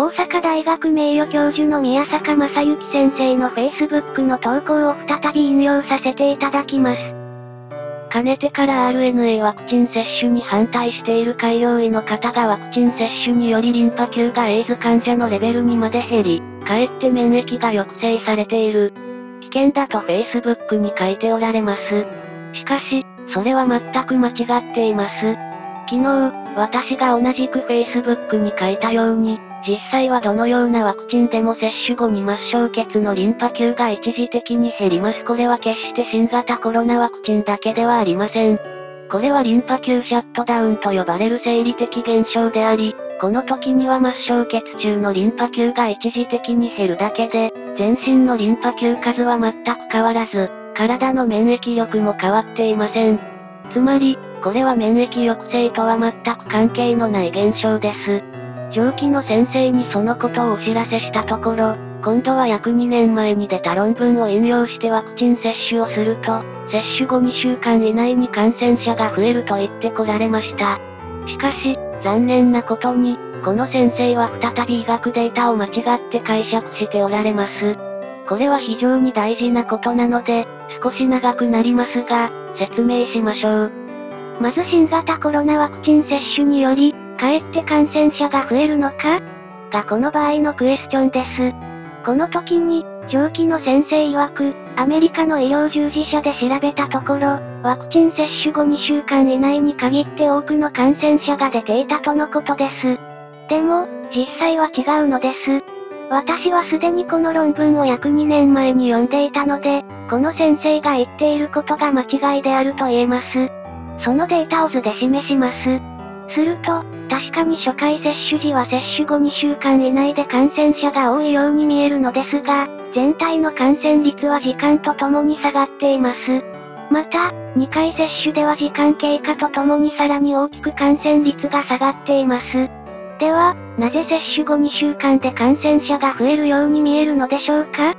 大阪大学名誉教授の宮坂正幸先生の Facebook の投稿を再び引用させていただきます。かねてから RNA ワクチン接種に反対している開業医の方がワクチン接種によりリンパ球がエイズ患者のレベルにまで減り、かえって免疫が抑制されている。危険だと Facebook に書いておられます。しかし、それは全く間違っています。昨日、私が同じく Facebook に書いたように、実際はどのようなワクチンでも接種後に末梢血のリンパ球が一時的に減ります。これは決して新型コロナワクチンだけではありません。これはリンパ球シャットダウンと呼ばれる生理的現象であり、この時には末梢血中のリンパ球が一時的に減るだけで、全身のリンパ球数は全く変わらず、体の免疫力も変わっていません。つまり、これは免疫抑制とは全く関係のない現象です。上記の先生にそのことをお知らせしたところ、今度は約2年前に出た論文を引用してワクチン接種をすると、接種後2週間以内に感染者が増えると言ってこられました。しかし、残念なことに、この先生は再び医学データを間違って解釈しておられます。これは非常に大事なことなので、少し長くなりますが、説明しましょう。まず新型コロナワクチン接種により、かえって感染者が増えるのか？がこの場合のクエスチョンです。この時に、上記の先生曰く、アメリカの医療従事者で調べたところ、ワクチン接種後2週間以内に限って多くの感染者が出ていたとのことです。でも、実際は違うのです。私はすでにこの論文を約2年前に読んでいたので、この先生が言っていることが間違いであると言えます。そのデータを図で示します。すると、確かに初回接種時は接種後2週間以内で感染者が多いように見えるのですが、全体の感染率は時間とともに下がっています。また、2回接種では時間経過とともにさらに大きく感染率が下がっています。では、なぜ接種後2週間で感染者が増えるように見えるのでしょうか？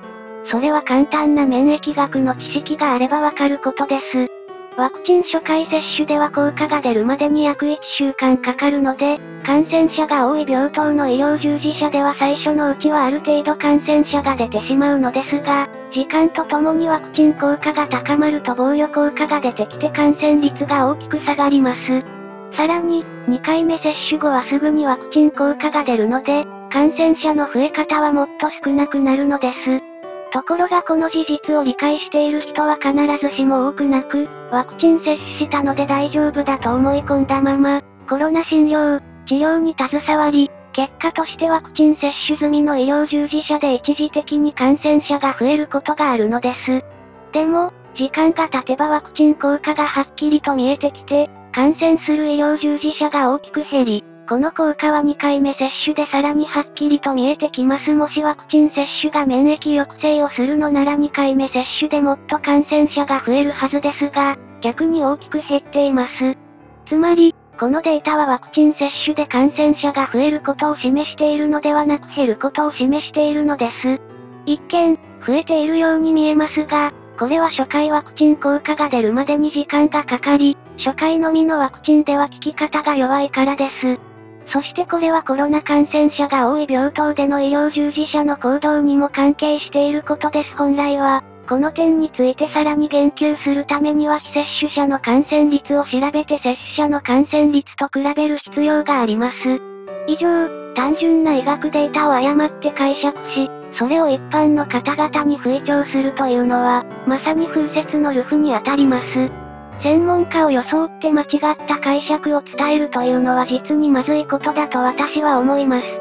それは簡単な免疫学の知識があればわかることです。ワクチン初回接種では効果が出るまでに約1週間かかるので、感染者が多い病棟の医療従事者では最初のうちはある程度感染者が出てしまうのですが、時間とともにワクチン効果が高まると防御効果が出てきて感染率が大きく下がります。さらに、2回目接種後はすぐにワクチン効果が出るので、感染者の増え方はもっと少なくなるのです。ところがこの事実を理解している人は必ずしも多くなく、ワクチン接種したので大丈夫だと思い込んだまま、コロナ診療、治療に携わり、結果としてワクチン接種済みの医療従事者で一時的に感染者が増えることがあるのです。でも、時間が経てばワクチン効果がはっきりと見えてきて、感染する医療従事者が大きく減り、この効果は2回目接種でさらにはっきりと見えてきます。もしワクチン接種が免疫抑制をするのなら2回目接種でもっと感染者が増えるはずですが、逆に大きく減っています。つまり、このデータはワクチン接種で感染者が増えることを示しているのではなく減ることを示しているのです。一見、増えているように見えますが、これは初回ワクチン効果が出るまでに時間がかかり、初回のみのワクチンでは効き方が弱いからです。そしてこれはコロナ感染者が多い病棟での医療従事者の行動にも関係していることです。本来は、この点についてさらに言及するためには非接種者の感染率を調べて接種者の感染率と比べる必要があります。以上、単純な医学データを誤って解釈し、それを一般の方々に吹聴するというのは、まさに風説のルフにあたります。専門家を装って間違った解釈を伝えるというのは実にまずいことだと私は思います。